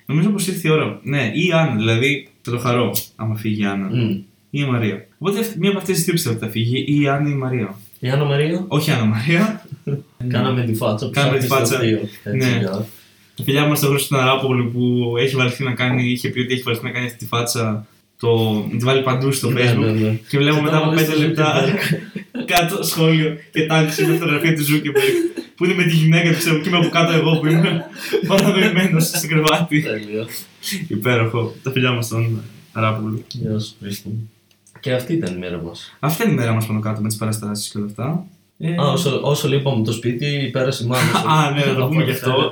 [SPEAKER 2] Νομίζω πως ήρθε η ώρα. Ναι, ή η Άννα, δηλαδή θα το χαρώ άμα φύγει η Άννα.
[SPEAKER 1] Μμ.
[SPEAKER 2] Ή η Μαρία. Οπότε αυτή- μία από αυτές τις δύο πιστεύω ότι θα φύγει, ή η Άννα ή η Μαρία.
[SPEAKER 1] Η Άννα Μαρία,
[SPEAKER 2] Όχι η Άννα Μαρία.
[SPEAKER 1] κάναμε τη φάτσα. που
[SPEAKER 2] Κάναμε τη
[SPEAKER 1] σ' άφησε
[SPEAKER 2] φάτσα.
[SPEAKER 1] αστείο, έτσι,
[SPEAKER 2] Ναι.
[SPEAKER 1] Για-
[SPEAKER 2] Το φιλιά μας το Χρήστο Αράπογλου που έχει βαλθεί να κάνει, είχε πει ότι έχει βαλθεί να κάνει αυτή τη φάτσα. Το, να τη βάλει παντού στο
[SPEAKER 1] Ναι,
[SPEAKER 2] facebook.
[SPEAKER 1] ναι, ναι.
[SPEAKER 2] Και βλέπω
[SPEAKER 1] Και
[SPEAKER 2] μετά
[SPEAKER 1] το
[SPEAKER 2] από
[SPEAKER 1] βάλε
[SPEAKER 2] 5
[SPEAKER 1] στο
[SPEAKER 2] λεπτά
[SPEAKER 1] Zuckerberg.
[SPEAKER 2] κάτω σχόλιο και τάξη με φωτογραφία του Ζούκεμπεργκ που είναι με τη γυναίκα του ξέρω και είμαι από κάτω εγώ που είμαι παραδοημένος στο κρεβάτι.
[SPEAKER 1] Τέλειο.
[SPEAKER 2] Υπέροχο. Τα φιλιά μας τον Αράπογλου.
[SPEAKER 1] Γεια σου, Χρήστο μου. Και αυτή ήταν η μέρα μας.
[SPEAKER 2] Αυτή είναι η μέρα μας πάνω κάτω με τις παραστάσεις και όλα αυτά. Ε,
[SPEAKER 1] Α, όσο, όσο λείπαμε το σπίτι, πέρασε η μάνα σου.
[SPEAKER 2] Α, ναι, να το
[SPEAKER 1] Από
[SPEAKER 2] πούμε
[SPEAKER 1] ό,τι
[SPEAKER 2] και αυτό.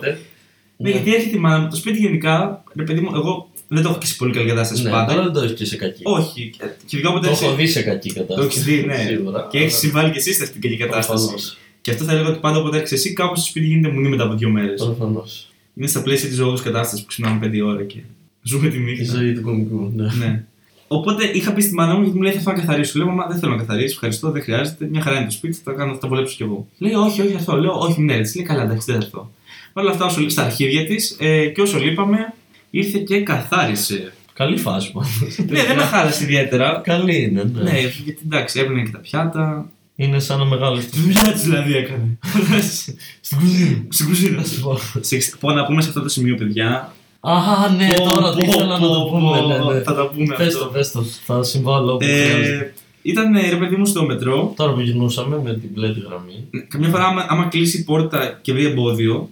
[SPEAKER 1] Φαίνεται.
[SPEAKER 2] Ναι, γιατί έρχεται η μάνα μου. Το σπίτι γενικά, ρε παιδί μου, εγώ δεν το έχω και σε πολύ καλή κατάσταση
[SPEAKER 1] Ναι,
[SPEAKER 2] πάντα.
[SPEAKER 1] τώρα δεν το έχεις και σε κακή.
[SPEAKER 2] Όχι. και- Και ειδικά
[SPEAKER 1] Το
[SPEAKER 2] όποτε
[SPEAKER 1] έχω
[SPEAKER 2] είσαι-
[SPEAKER 1] δει σε κακή κατάσταση.
[SPEAKER 2] Το έχεις δει, ναι.
[SPEAKER 1] Σίγουρα.
[SPEAKER 2] Και έχεις συμβάλει και εσύ σε αυτήν την κακή κατάσταση.
[SPEAKER 1] Προφανώς.
[SPEAKER 2] Και αυτό θα έλεγα ότι πάντα όποτε έρχεσαι εσύ, κάπως στο σπίτι γίνεται μουνή μετά από δύο μέρες.
[SPEAKER 1] Προφανώς.
[SPEAKER 2] Είναι στα πλαίσια της ζωγού κατάστασης που ξυπνάμε πέντε ώρα και ζούμε τη
[SPEAKER 1] Η
[SPEAKER 2] νύχτα.
[SPEAKER 1] ζωή του κομικού. Ναι.
[SPEAKER 2] Ναι. Οπότε είχα πει στη μάνα μου γιατί μου λέει θα πάω να καθαρίσω. Λέω, Μαμά, δεν θέλω να καθαρίσω. Ευχαριστώ, δεν χρειάζεται. Μια χαρά είναι το σπίτι, θα, κάνω, θα τα βολέψω κι εγώ. Λέει, Όχι, όχι, θα έρθω. Λέω, Όχι, μην έρθει. Λέει, Καλά, εντάξει, δεν θα έρθω. Παρ' όλα αυτά, όσο, στα αρχίδια της ε, και όσο λείπαμε, ήρθε και καθάρισε.
[SPEAKER 1] Καλή φάση μου.
[SPEAKER 2] ναι, δεν με χάλασε ιδιαίτερα.
[SPEAKER 1] Καλή είναι, ναι.
[SPEAKER 2] ναι, γιατί εντάξει, έπαιρνε και τα πιάτα.
[SPEAKER 1] Είναι σαν να μεγάλο
[SPEAKER 2] Τη δουλειά της δηλαδή έκανε.
[SPEAKER 1] Στην κουζίνα.
[SPEAKER 2] Στην κουζίνα.
[SPEAKER 1] Να σου πω.
[SPEAKER 2] Σε- Πω να πούμε σε αυτό το σημείο, παιδιά.
[SPEAKER 1] Α, ναι,
[SPEAKER 2] Πω,
[SPEAKER 1] τώρα τι
[SPEAKER 2] πω,
[SPEAKER 1] ήθελα να το
[SPEAKER 2] πω,
[SPEAKER 1] πούμε.
[SPEAKER 2] πω,
[SPEAKER 1] ναι, ναι.
[SPEAKER 2] Θα τα πούμε
[SPEAKER 1] Πες το,
[SPEAKER 2] αυτό.
[SPEAKER 1] πες το. Θα συμβάλλω όπου χρειάζεται.
[SPEAKER 2] Ε, ήταν ε, ρε παιδί μου στο μετρό.
[SPEAKER 1] Τώρα που γυρνούσαμε με την πλέτη γραμμή.
[SPEAKER 2] Καμιά φορά, άμα, άμα κλείσει η πόρτα και βρει εμπόδιο,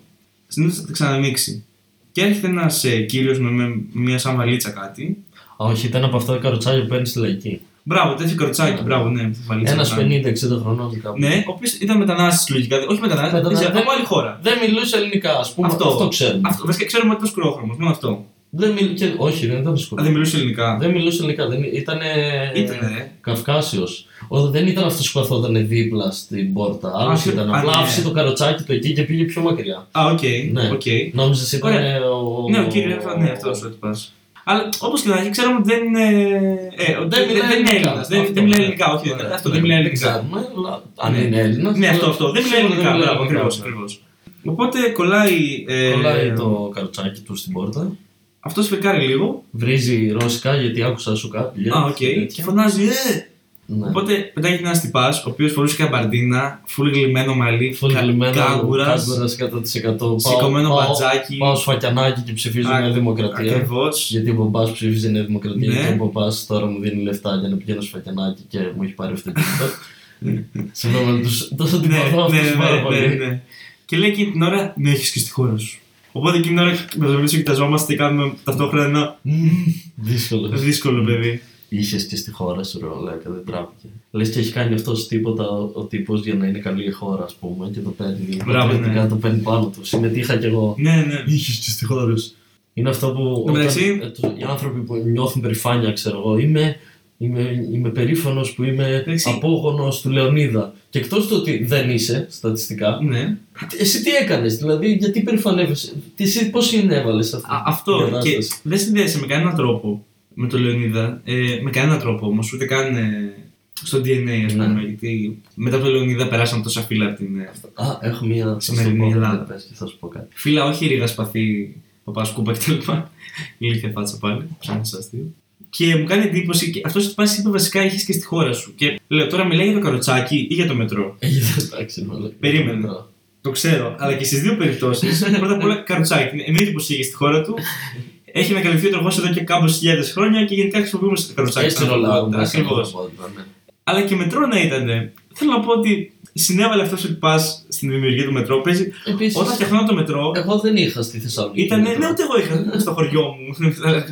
[SPEAKER 2] συνήθως θα τα ξανανοίξει. Και έρχεται ένας ε, κύριος με, με μια σαν βαλίτσα κάτι.
[SPEAKER 1] Α, όχι, ήταν από αυτά τα καροτσάκια που παίρνεις στη λαϊκή.
[SPEAKER 2] Μπράβο, τέτοιο καροτσάκι, μπράβο, ναι, με τη βαλίτσα.
[SPEAKER 1] Ένας
[SPEAKER 2] κάτι.
[SPEAKER 1] 50-60 χρονών κάπου.
[SPEAKER 2] Ναι, ο οποίος ήταν μετανάστης λογικά. Όχι μετανάστης,
[SPEAKER 1] Μετανάστης,
[SPEAKER 2] από
[SPEAKER 1] δεν-
[SPEAKER 2] άλλη χώρα.
[SPEAKER 1] Δεν μιλούσε ελληνικά, ας πούμε.
[SPEAKER 2] Αυτό.
[SPEAKER 1] Αυτό, ξέρουμε.
[SPEAKER 2] Αυτό, βασικά ξέρουμε ότι ήταν σκουρόχρωμο, μόνο αυτό.
[SPEAKER 1] Δεν μιλ... και... Όχι, δεν ήταν
[SPEAKER 2] Α,
[SPEAKER 1] σκουρό.
[SPEAKER 2] δεν μιλούσε ελληνικά.
[SPEAKER 1] Δεν μιλούσε ελληνικά. Δεν... Ήταν.
[SPEAKER 2] Ήτανε.
[SPEAKER 1] Καυκάσιος. Δεν ήταν αυτός που καθόταν δίπλα στην πόρτα. Άλλος
[SPEAKER 2] Α,
[SPEAKER 1] ήταν.
[SPEAKER 2] α,
[SPEAKER 1] Απλά
[SPEAKER 2] ναι.
[SPEAKER 1] άφησε το καροτσάκι του εκεί και πήγε πιο μακριά.
[SPEAKER 2] Α, οκ.
[SPEAKER 1] Ναι.
[SPEAKER 2] οκ.
[SPEAKER 1] Νόμιζες ήταν.
[SPEAKER 2] Ωραία.
[SPEAKER 1] Ο...
[SPEAKER 2] Ναι, ο κύριος, ναι, αυτός ο τυπάς. Αλλά όπως και να έχει, ξέρουμε ότι δεν είναι. Ε, δεν, δεν, δεν είναι Έλληνας. Δεν, δεν μιλάει ελληνικά, όχι.
[SPEAKER 1] Ωραία.
[SPEAKER 2] Αυτό
[SPEAKER 1] Ναι,
[SPEAKER 2] δεν μιλάει ελληνικά.
[SPEAKER 1] ξέρουμε, αλλά αν
[SPEAKER 2] Ναι.
[SPEAKER 1] είναι Έλληνας.
[SPEAKER 2] Ναι, αυτό, αυτό. Δεν μιλάει
[SPEAKER 1] σίγουρα
[SPEAKER 2] ελληνικά. Μπράβο,
[SPEAKER 1] ελληνικά,
[SPEAKER 2] ακριβώς.
[SPEAKER 1] ναι.
[SPEAKER 2] ακριβώς. Οπότε κολλάει. ε,
[SPEAKER 1] Κολλάει το καροτσάκι του στην πόρτα.
[SPEAKER 2] Αυτός φρικάρει λίγο.
[SPEAKER 1] Βρίζει ρώσικα γιατί άκουσα σου κάτι.
[SPEAKER 2] Α, οκ. Και φωνάζει, ε!
[SPEAKER 1] Ναι.
[SPEAKER 2] Οπότε πετάγεται ένας τυπάς, ο οποίος φορούσε καμπαρντίνα, φουλ γλειμμένο μαλλί,
[SPEAKER 1] φουλ γλειμμένο,
[SPEAKER 2] κάγκουρα,
[SPEAKER 1] κάγκουρας 100%. Πάω-
[SPEAKER 2] σηκωμένο
[SPEAKER 1] πάω-
[SPEAKER 2] μπατζάκι.
[SPEAKER 1] Πάω σφακιανάκι και ψηφίζω
[SPEAKER 2] Α,
[SPEAKER 1] Νέα Δημοκρατία.
[SPEAKER 2] Ακριβώς.
[SPEAKER 1] Γιατί ο μπαμπάς ψήφιζε Νέα Δημοκρατία
[SPEAKER 2] Ναι.
[SPEAKER 1] και ο μπαμπάς τώρα μου δίνει λεφτά για να πηγαίνω σφακιανάκι και μου έχει πάρει αυτοκίνητο. Συγγνώμη, αλλά τους- τόσο την
[SPEAKER 2] Ναι,
[SPEAKER 1] παθώ
[SPEAKER 2] ναι,
[SPEAKER 1] αυτούς πάρα
[SPEAKER 2] ναι, ναι,
[SPEAKER 1] πολύ.
[SPEAKER 2] ναι. Και λέει εκείνη την ώρα, ναι, έχεις και στη χώρα σου. Οπότε εκείνη την ώρα με το παιδί κοιταζόμαστε και κάνουμε ταυτόχρονα ένα
[SPEAKER 1] Μμμ, Δύσκολο.
[SPEAKER 2] δύσκολο παιδί.
[SPEAKER 1] Είχες και στη χώρα σου, ρε Ολέκα, δεν τράπηκε. Λες και έχει κάνει αυτός τίποτα ο, ο τύπος για να είναι καλή η χώρα, ας πούμε, και το παίρνει.
[SPEAKER 2] Μπράβο,
[SPEAKER 1] πατριωτικά,
[SPEAKER 2] ναι.
[SPEAKER 1] Το παίρνει πάνω του. Συμμετείχα κι εγώ.
[SPEAKER 2] Ναι, ναι.
[SPEAKER 1] Είχες και στη χώρα σου. Είναι αυτό που.
[SPEAKER 2] Εν τω
[SPEAKER 1] όταν-
[SPEAKER 2] μεταξύ-
[SPEAKER 1] ε, το- οι άνθρωποι που νιώθουν περηφάνεια, ξέρω εγώ, είμαι, είμαι, είμαι περήφανος που είμαι
[SPEAKER 2] Εντάξει.
[SPEAKER 1] απόγονος του Λεωνίδα. Και εκτός του ότι δεν είσαι στατιστικά,
[SPEAKER 2] ναι.
[SPEAKER 1] εσύ τι έκανες, δηλαδή, γιατί περηφανεύεσαι, τι- εσύ πώς συνέβαλες σε αυτή
[SPEAKER 2] Α,
[SPEAKER 1] την
[SPEAKER 2] αυτό και
[SPEAKER 1] κατάσταση;
[SPEAKER 2] δεν συνδέεσαι με κανέναν τρόπο με τον Λεωνίδα. Ε, με κανέναν τρόπο όμως, ούτε καν ε, στο DNA, ας
[SPEAKER 1] Ναι.
[SPEAKER 2] πούμε. Γιατί μετά από τον Λεωνίδα περάσαν τόσα φύλλα από την. ε,
[SPEAKER 1] Α, έχω μία. θα σου
[SPEAKER 2] Σημερινή
[SPEAKER 1] πω,
[SPEAKER 2] Ελλάδα.
[SPEAKER 1] ναι, πες και θα σου πω κάτι.
[SPEAKER 2] Φύλλα, όχι ρίγα σπαθή, παπάς σκούπα κτλ. Ηλίθεια φάτσα πάλι, ψάχνεις αστείο. Και μου κάνει εντύπωση και αυτό που πα είπε βασικά είχε και στη χώρα σου. Και λέω τώρα μιλάει για το καροτσάκι ή για το μετρό.
[SPEAKER 1] Έγινε εντάξει, ναι, αλλά-
[SPEAKER 2] Περίμενε.
[SPEAKER 1] Μετρά.
[SPEAKER 2] Το ξέρω, αλλά και στι δύο περιπτώσει πρώτα απ' όλα καροτσάκι. Εννοείται πω είχε στη χώρα του. Έχει ανακαλυφθεί ο τροχό εδώ και κάμπο χιλιάδε χρόνια και γενικά χρησιμοποιούμε το καροτσάκι.
[SPEAKER 1] Έτσι ρολάρουμε.
[SPEAKER 2] Ακριβώ.
[SPEAKER 1] ναι.
[SPEAKER 2] Αλλά και μετρό να ήταν. Θέλω να πω ότι συνέβαλε αυτό ότι πα στην δημιουργία του μετρό. Παίζει.
[SPEAKER 1] Επίσης,
[SPEAKER 2] Όταν φτιαχνόταν το μετρό,
[SPEAKER 1] εγώ δεν είχα στη Θεσσαλονίκη.
[SPEAKER 2] ήταν. Ναι,
[SPEAKER 1] μετρό.
[SPEAKER 2] ούτε εγώ είχα στο χωριό μου,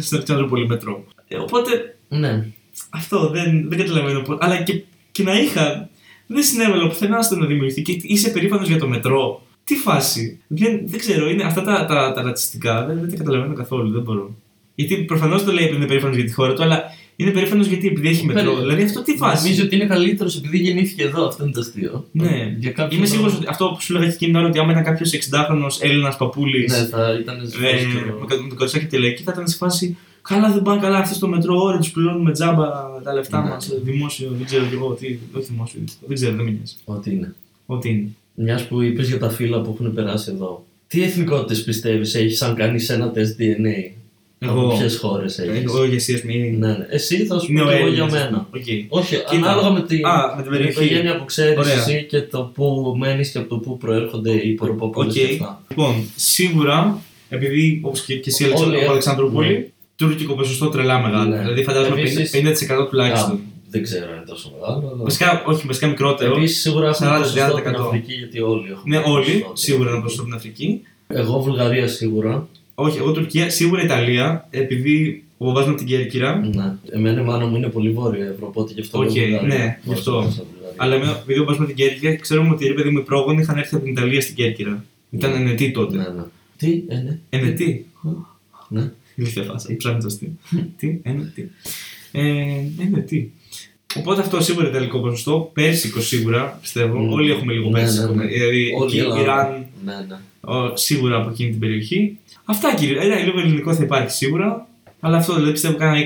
[SPEAKER 2] στην Αλεξανδρούπολη μετρό. Ε, Οπότε
[SPEAKER 1] Ναι.
[SPEAKER 2] αυτό δεν, δεν καταλαβαίνω πώς. Αλλά και, και να είχα, δεν συνέβαλε πουθενά στο να δημιουργηθεί και είσαι περήφανος για το μετρό. Τι φάση. Δεν, δεν ξέρω, είναι αυτά τα, τα, τα ρατσιστικά δεν, δεν τα καταλαβαίνω καθόλου. Δεν μπορώ. Γιατί προφανώς το λέει επειδή είναι περήφανος για τη χώρα του, αλλά είναι περήφανος γιατί επειδή έχει μετρό.
[SPEAKER 1] Περί-
[SPEAKER 2] Δηλαδή αυτό τι φάση.
[SPEAKER 1] Νομίζω ότι είναι καλύτερος επειδή γεννήθηκε εδώ. Αυτό είναι το αστείο.
[SPEAKER 2] Ναι.
[SPEAKER 1] Για κάποιον
[SPEAKER 2] Είμαι σίγουρος
[SPEAKER 1] λόγο-
[SPEAKER 2] ότι αυτό που σου λέγα και εκείνη την ώρα ότι άμα ήταν κάποιος 60χρονο Έλληνας παππούλης
[SPEAKER 1] Ναι, θα ήταν
[SPEAKER 2] ε,
[SPEAKER 1] σφαίρος και
[SPEAKER 2] με
[SPEAKER 1] εγώ.
[SPEAKER 2] κα- με το κοριτσάκι τελεκή θα ήταν σε φάση. Καλά, δεν πάνε καλά αυτοί στο μετρό, ώρα τους πληρώνουμε τζάμπα τα λεφτά
[SPEAKER 1] Ναι.
[SPEAKER 2] μας. Δημόσιο, δεν ξέρω κι εγώ τι. Όχι δημόσιο, δεν ξέρω, δεν με νοιάζει.
[SPEAKER 1] Ό,τι είναι.
[SPEAKER 2] Ό,τι είναι.
[SPEAKER 1] Μιας που είπες για τα φύλλα που έχουν περάσει εδώ. Τι εθνικότητες πιστεύεις έχεις αν κάνεις ένα τεστ DNA.
[SPEAKER 2] Εγώ-
[SPEAKER 1] Από ποιες χώρες έχεις;
[SPEAKER 2] Εγώ για εσύ, ας πούμε.
[SPEAKER 1] Ναι, ναι. Εσύ θα σου
[SPEAKER 2] Είναι
[SPEAKER 1] πω
[SPEAKER 2] ο
[SPEAKER 1] και εγώ για
[SPEAKER 2] Έλληνας.
[SPEAKER 1] μένα.
[SPEAKER 2] Οκ.
[SPEAKER 1] Όχι,
[SPEAKER 2] Κοίτα.
[SPEAKER 1] ανάλογα με την,
[SPEAKER 2] Α, με την περιοχή.
[SPEAKER 1] οικογένεια που ξέρεις
[SPEAKER 2] Ωραία.
[SPEAKER 1] εσύ και το που μένεις και από το που προέρχονται οι προποπούλε
[SPEAKER 2] Οκ.
[SPEAKER 1] και αυτά.
[SPEAKER 2] Λοιπόν, σίγουρα, επειδή όπως και, και εσύ, Αλεξανδρο-
[SPEAKER 1] Όλοι
[SPEAKER 2] από
[SPEAKER 1] έχουν-
[SPEAKER 2] Αλεξανδρούπολη,
[SPEAKER 1] ναι.
[SPEAKER 2] Τουρκικό ποσοστό τρελά μεγάλο.
[SPEAKER 1] Ναι.
[SPEAKER 2] Δηλαδή, φαντάζομαι
[SPEAKER 1] Επίσης-
[SPEAKER 2] 50% τουλάχιστον.
[SPEAKER 1] Α, δεν ξέρω αν είναι τόσο μεγάλο. Αλλά...
[SPEAKER 2] Βασικά, όχι, βασικά μικρότερο.
[SPEAKER 1] Επίσης σίγουρα έχουμε
[SPEAKER 2] 40-30%.
[SPEAKER 1] ποσοστό στην Αφρική γιατί όλοι έχουμε.
[SPEAKER 2] Ναι, όλοι,
[SPEAKER 1] ποσοστό.
[SPEAKER 2] σίγουρα ένα ποσοστό από την Αφρική.
[SPEAKER 1] Εγώ Βουλγαρία σίγουρα.
[SPEAKER 2] Όχι, εγώ Τουρκία, σίγουρα Ιταλία, επειδή ο μπαμπάς μου από την Κέρκυρα.
[SPEAKER 1] Ναι. Εμένα η μάνα μου είναι πολύ βόρεια Ευρώπη, οπότε γι' αυτό
[SPEAKER 2] Οκ,
[SPEAKER 1] λέω Βουλγαρία.
[SPEAKER 2] ναι, γι' αυτό.
[SPEAKER 1] Βάζω μέσα Βουλγαρία.
[SPEAKER 2] Αλλά εμένα, επειδή ο μπαμπάς μου από την Κέρκυρα, ξέρουμε ότι ρε παιδί μου οι πρόγονοι είχαν έρθει από την Ιταλία στην Κέρκυρα. Ήταν
[SPEAKER 1] Ναι.
[SPEAKER 2] ενετοί τότε.
[SPEAKER 1] Ναι, ναι. Τι, ε, ναι.
[SPEAKER 2] Ενετοί.
[SPEAKER 1] Ναι.
[SPEAKER 2] Ηλίθεια φάση, ψάχνει το αστείο. Τι, ενετοί. Ε, ενετοί. Οπότε αυτό σίγουρα ιταλικό ποσοστό. Πέρσικο σίγουρα πιστεύω.
[SPEAKER 1] Μμμ.
[SPEAKER 2] Όλοι έχουμε λίγο
[SPEAKER 1] Ναι,
[SPEAKER 2] πέρσικο.
[SPEAKER 1] ναι, ναι.
[SPEAKER 2] Δηλαδή
[SPEAKER 1] Όλοι
[SPEAKER 2] εκεί,
[SPEAKER 1] Ελλάδα.
[SPEAKER 2] Ιράν,
[SPEAKER 1] Ναι, ναι.
[SPEAKER 2] ο, σίγουρα από εκείνη την περιοχή. Αυτά κύριε. Ένα λίγο ελληνικό θα υπάρχει σίγουρα. Αλλά αυτό δηλαδή πιστεύω κάνα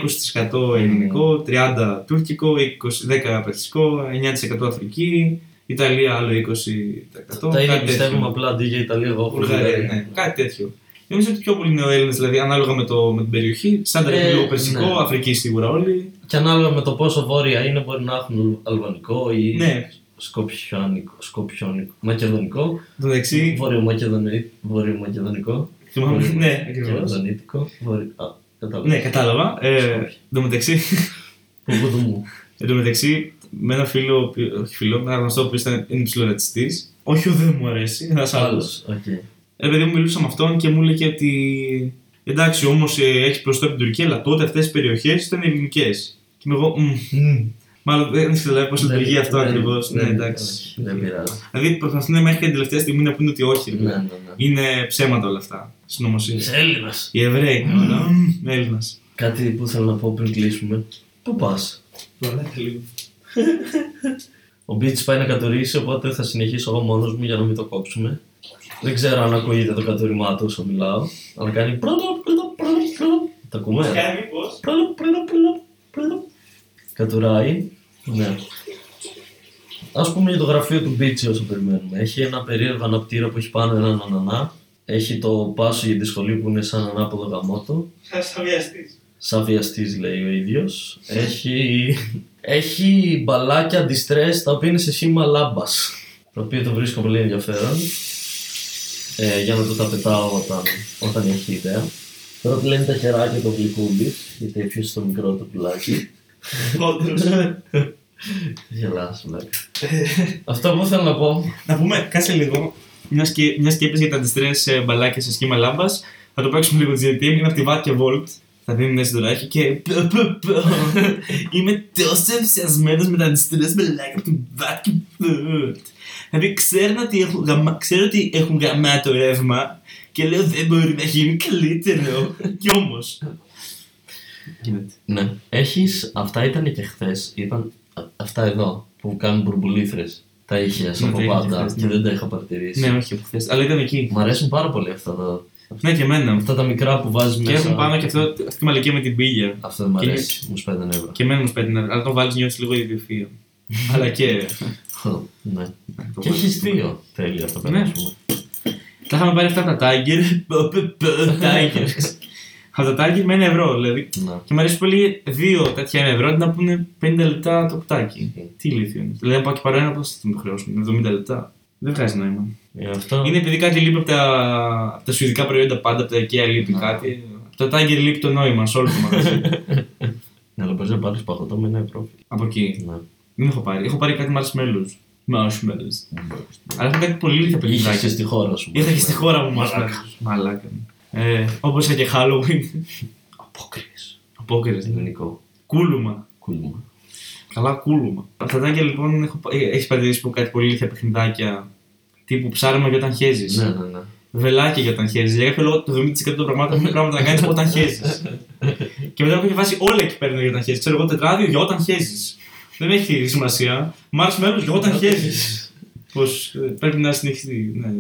[SPEAKER 2] 20% ελληνικό, 30% τουρκικό, 20, 10% περσικό, 9% Αφρική, Ιταλία άλλο 20%.
[SPEAKER 1] Τα ίδια
[SPEAKER 2] κάτι
[SPEAKER 1] πιστεύουμε
[SPEAKER 2] τέτοιο.
[SPEAKER 1] απλά αντί για Ιταλία, εγώ έχω
[SPEAKER 2] Βουλγαρία,
[SPEAKER 1] Βουλγαρία.
[SPEAKER 2] ναι. Κάτι τέτοιο. Νομίζω ότι πιο πολύ είναι ο Έλληνας, δηλαδή ανάλογα με, το, με την περιοχή. Σαν
[SPEAKER 1] Ε,
[SPEAKER 2] λίγο περσικό,
[SPEAKER 1] ναι.
[SPEAKER 2] Αφρική σίγουρα όλοι.
[SPEAKER 1] Και ανάλογα με το πόσο βόρεια είναι, μπορεί να έχουν αλβανικό ή
[SPEAKER 2] Ναι.
[SPEAKER 1] σκοπιόνικο, σκοπιόνικο, μακεδονικό,
[SPEAKER 2] Το μεταξύ.
[SPEAKER 1] βορειομακεδονικό, βορειομακεδονικό,
[SPEAKER 2] Θυμάμαι. Ναι, ακριβώς.
[SPEAKER 1] μακεδονίτικο, βορειο... Α, κατάλαβα.
[SPEAKER 2] Ναι, κατάλαβα. Ε, εν τω μεταξύ,
[SPEAKER 1] Που βουδού μου.
[SPEAKER 2] εν τω μεταξύ, με ένα φίλο, ο οποίο- όχι φίλο, με ένα γνωστό που ήταν είναι ψιλορατσιστής. Όχι, ο δεν μου αρέσει, ένας άλλος.
[SPEAKER 1] Άλλος, οκ.
[SPEAKER 2] Ε, παιδί μου, μιλούσα με αυτόν και μου έλεγε ότι εντάξει, όμως έχει ποσοστό από την Τουρκία, αλλά τότε αυτές οι περιοχές ήταν ελληνικές. Και είμαι εγώ, «Μμ, μμ». Μάλλον δεν έχει καταλάβει πώς
[SPEAKER 1] Δεν-
[SPEAKER 2] λειτουργεί αυτό
[SPEAKER 1] δεν-
[SPEAKER 2] ακριβώς. Ναι,
[SPEAKER 1] δεν-
[SPEAKER 2] εντάξει.
[SPEAKER 1] όχι, Δεν πειράζει.
[SPEAKER 2] Δηλαδή προσπαθούν μέχρι και την τελευταία στιγμή να πούνε ότι όχι. ρε
[SPEAKER 1] Ναι,
[SPEAKER 2] παιδί.
[SPEAKER 1] ναι, ναι.
[SPEAKER 2] Είναι ψέματα όλα αυτά. Συνωμοσία.
[SPEAKER 1] Είσαι Έλληνας.
[SPEAKER 2] Οι Εβραίοι. Έλληνας.
[SPEAKER 1] Κάτι που θέλω να πω πριν κλείσουμε. Πού πας; Ο Μπίτς πάει να κατουρίσει, οπότε θα συνεχίσω εγώ μόνος μου για να μην το κόψουμε. Δεν ξέρω αν ακούγεται το κατουριμά του όσο μιλάω, αλλά κάνει προλο, προλο, προλο, προλο. Το ακούμε; Προλο, προλο, προλο, προλο. Κατουράει. Ναι. Ας πούμε για το γραφείο του Μπίτσι όσο περιμένουμε. Έχει ένα περίεργο αναπτήρα που έχει πάνω έναν ανανά. Έχει το πάσο για τη σχολή που είναι σαν ανάποδο γαμότο. Σαν βιαστής λέει ο ίδιος. Έχει, έχει μπαλάκια αντιστρες τα οποία είναι σε σήμα λάμπας. Το οποίο το βρίσκω πολύ ενδιαφέρον. Ε, για να το τα πετάω όταν, όταν έχει ιδέα. Τώρα τι λένε τα χεράκια το γλυκούλης, γιατί έφυγε στο μικρό το πουλάκι. Γελάς, βλάκα. Αυτό που θέλω να πω,
[SPEAKER 2] Να πούμε, κάτσε λίγο. Μιας, σκε... μιας σκέψη για τα αντιστρέ μπαλάκια σε σχήμα λάμπας. Θα το παίξουμε λίγο GT. Είναι από τη Watt και Volt. Θα δίνει ένα συντοράκι και. Είμαι τόσο ενθουσιασμένος με τα αντιστρέ μπαλάκια από τη Watt και Volt. Δηλαδή ξέρω ότι έχουν, γαμα... ξέρω ότι έχουν γαμάτο ρεύμα και λέω δεν μπορεί να γίνει καλύτερο. Κι όμως. Γίνεται.
[SPEAKER 1] ναι, έχεις, αυτά ήταν και χθες, ήταν α- αυτά εδώ που κάνουν μπουρμπουλήθρες. Τα είχες
[SPEAKER 2] Ναι,
[SPEAKER 1] από
[SPEAKER 2] τα είχα
[SPEAKER 1] πάντα
[SPEAKER 2] χθες,
[SPEAKER 1] και
[SPEAKER 2] ναι.
[SPEAKER 1] δεν τα είχα παρατηρήσει.
[SPEAKER 2] Ναι, όχι από χθες. Αλλά ήταν εκεί.
[SPEAKER 1] Μ' αρέσουν πάρα πολύ αυτά τα,
[SPEAKER 2] Ναι, και εμένα.
[SPEAKER 1] αυτά τα μικρά που βάζεις
[SPEAKER 2] Και
[SPEAKER 1] μέσα.
[SPEAKER 2] έχουν πάνω και αυτό, αυτή τη μαλακία με την πίγια.
[SPEAKER 1] Αυτό δεν μ'
[SPEAKER 2] Και είναι-
[SPEAKER 1] αρέσει, μου σπάει νεύρα.
[SPEAKER 2] Και εμένα μου σπέτει, αλλά το βάλεις νιώθεις λίγο ιδιοφυα. αλλά και.
[SPEAKER 1] ναι. Και έχεις δύο. Τέλεια, θα
[SPEAKER 2] Ναι.
[SPEAKER 1] περάσουμε.
[SPEAKER 2] Τα είχαμε πάρει αυτά από τα Tiger. Tiger. Από τα Tiger με ένα ευρώ δηλαδή.
[SPEAKER 1] Ναι.
[SPEAKER 2] Και μου αρέσει πολύ δύο τέτοια ένα ευρώ αντί να πούνε 50 λεπτά το κουτάκι. Τι ηλίθιο είναι. Δηλαδή, αν πάω και πάρω ένα, πώς θα το χρεώσουν, 70 λεπτά. Δεν βγάζει νόημα.
[SPEAKER 1] Ε, αυτό...
[SPEAKER 2] Είναι επειδή κάτι λείπει από τα, από τα σουηδικά προϊόντα πάντα, από τα IKEA λείπει
[SPEAKER 1] Ναι.
[SPEAKER 2] κάτι. Από τα Tiger λείπει το νόημα σε όλο το μαγαζί.
[SPEAKER 1] Ναι, αλλά παίζει να πάρεις παγωτό με ένα ευρώ.
[SPEAKER 2] από εκεί.
[SPEAKER 1] Ναι.
[SPEAKER 2] Δεν έχω πάρει. Έχω πάρει κάτι marshmallows. Marshmallows. Αλλά έχω κάτι πολύ λίγα
[SPEAKER 1] Είχες
[SPEAKER 2] παιχνιδάκια.
[SPEAKER 1] στη χώρα σου.
[SPEAKER 2] Ήρθα και στη χώρα μου
[SPEAKER 1] Μαλάκα.
[SPEAKER 2] marshmallows. Μαλάκα. Ε, Όπως είχα και Halloween.
[SPEAKER 1] Απόκριες.
[SPEAKER 2] Απόκριες.
[SPEAKER 1] Ελληνικό.
[SPEAKER 2] Κούλουμα.
[SPEAKER 1] Κούλμα.
[SPEAKER 2] Καλά, κούλουμα. Αυτατάκια λοιπόν έχω... έχεις παρατηρήσει που κάτι πολύ λίγα παιχνιδάκια τύπου ψάρεμα για όταν χέζεις.
[SPEAKER 1] Ναι, ναι, ναι.
[SPEAKER 2] Βελάκια για όταν χέζεις. Για κάποιο λόγο το 70% των πραγμάτων έχουν πράγματα να κάνεις όταν χέζεις. και μετά έχω βάσει όλα εκεί πέρα για όταν χέζεις. Ξέρω εγώ τετράδιο για όταν χέζεις. Δεν έχει σημασία. Marshmallows για όταν χέζεις. Πω πρέπει να συνεχιστεί. Ναι.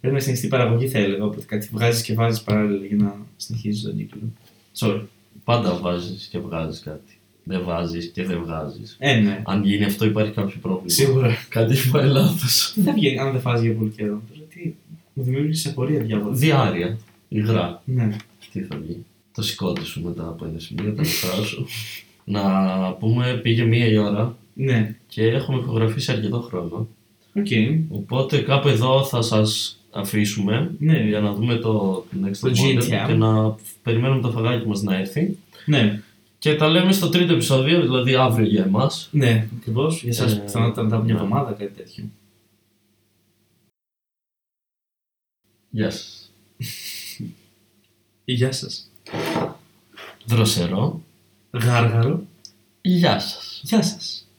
[SPEAKER 2] Πρέπει να συνεχιστεί η παραγωγή, θα έλεγα. Οπότε κάτι βγάζεις και βάζεις παράλληλα για να συνεχίζεις τον κύκλο. Sorry.
[SPEAKER 1] Πάντα βάζεις και βγάζεις κάτι. Δεν βάζεις και δεν βγάζεις.
[SPEAKER 2] Ε, ναι.
[SPEAKER 1] Αν γίνει αυτό, υπάρχει κάποιο πρόβλημα.
[SPEAKER 2] Σίγουρα.
[SPEAKER 1] Κάτι έχει πάει λάθος.
[SPEAKER 2] Τι θα βγει αν δεν βάζει για πολύ καιρό. Τώρα Τι, μου δημιούργησε απορία διάβολα.
[SPEAKER 1] Διάρροια. Υγρά.
[SPEAKER 2] Ναι.
[SPEAKER 1] Τι θα βγει. Το συκώτι σου μετά από ένα σημείο, τα λεφτά σου. Να πούμε, πήγε μία η ώρα
[SPEAKER 2] Ναι.
[SPEAKER 1] και έχουμε ηχογραφήσει αρκετό χρόνο.
[SPEAKER 2] Οκ.
[SPEAKER 1] Οπότε κάπου εδώ θα σας αφήσουμε
[SPEAKER 2] Ναι.
[SPEAKER 1] για να δούμε το next
[SPEAKER 2] top
[SPEAKER 1] model
[SPEAKER 2] GNTM.
[SPEAKER 1] και να περιμένουμε το φαγάκι μας να έρθει.
[SPEAKER 2] Ναι.
[SPEAKER 1] Και τα λέμε στο τρίτο επεισόδιο, δηλαδή αύριο για εμάς.
[SPEAKER 2] Ναι, ακριβώς. Για εσά
[SPEAKER 1] Ε,
[SPEAKER 2] πιθανότατα μετά από μια
[SPEAKER 1] ναι.
[SPEAKER 2] εβδομάδα κάτι τέτοιο.
[SPEAKER 1] Γεια σας.
[SPEAKER 2] Γεια σας.
[SPEAKER 1] Δροσερό.
[SPEAKER 2] Γάργαρο.
[SPEAKER 1] Γεια σας.
[SPEAKER 2] Γεια σας.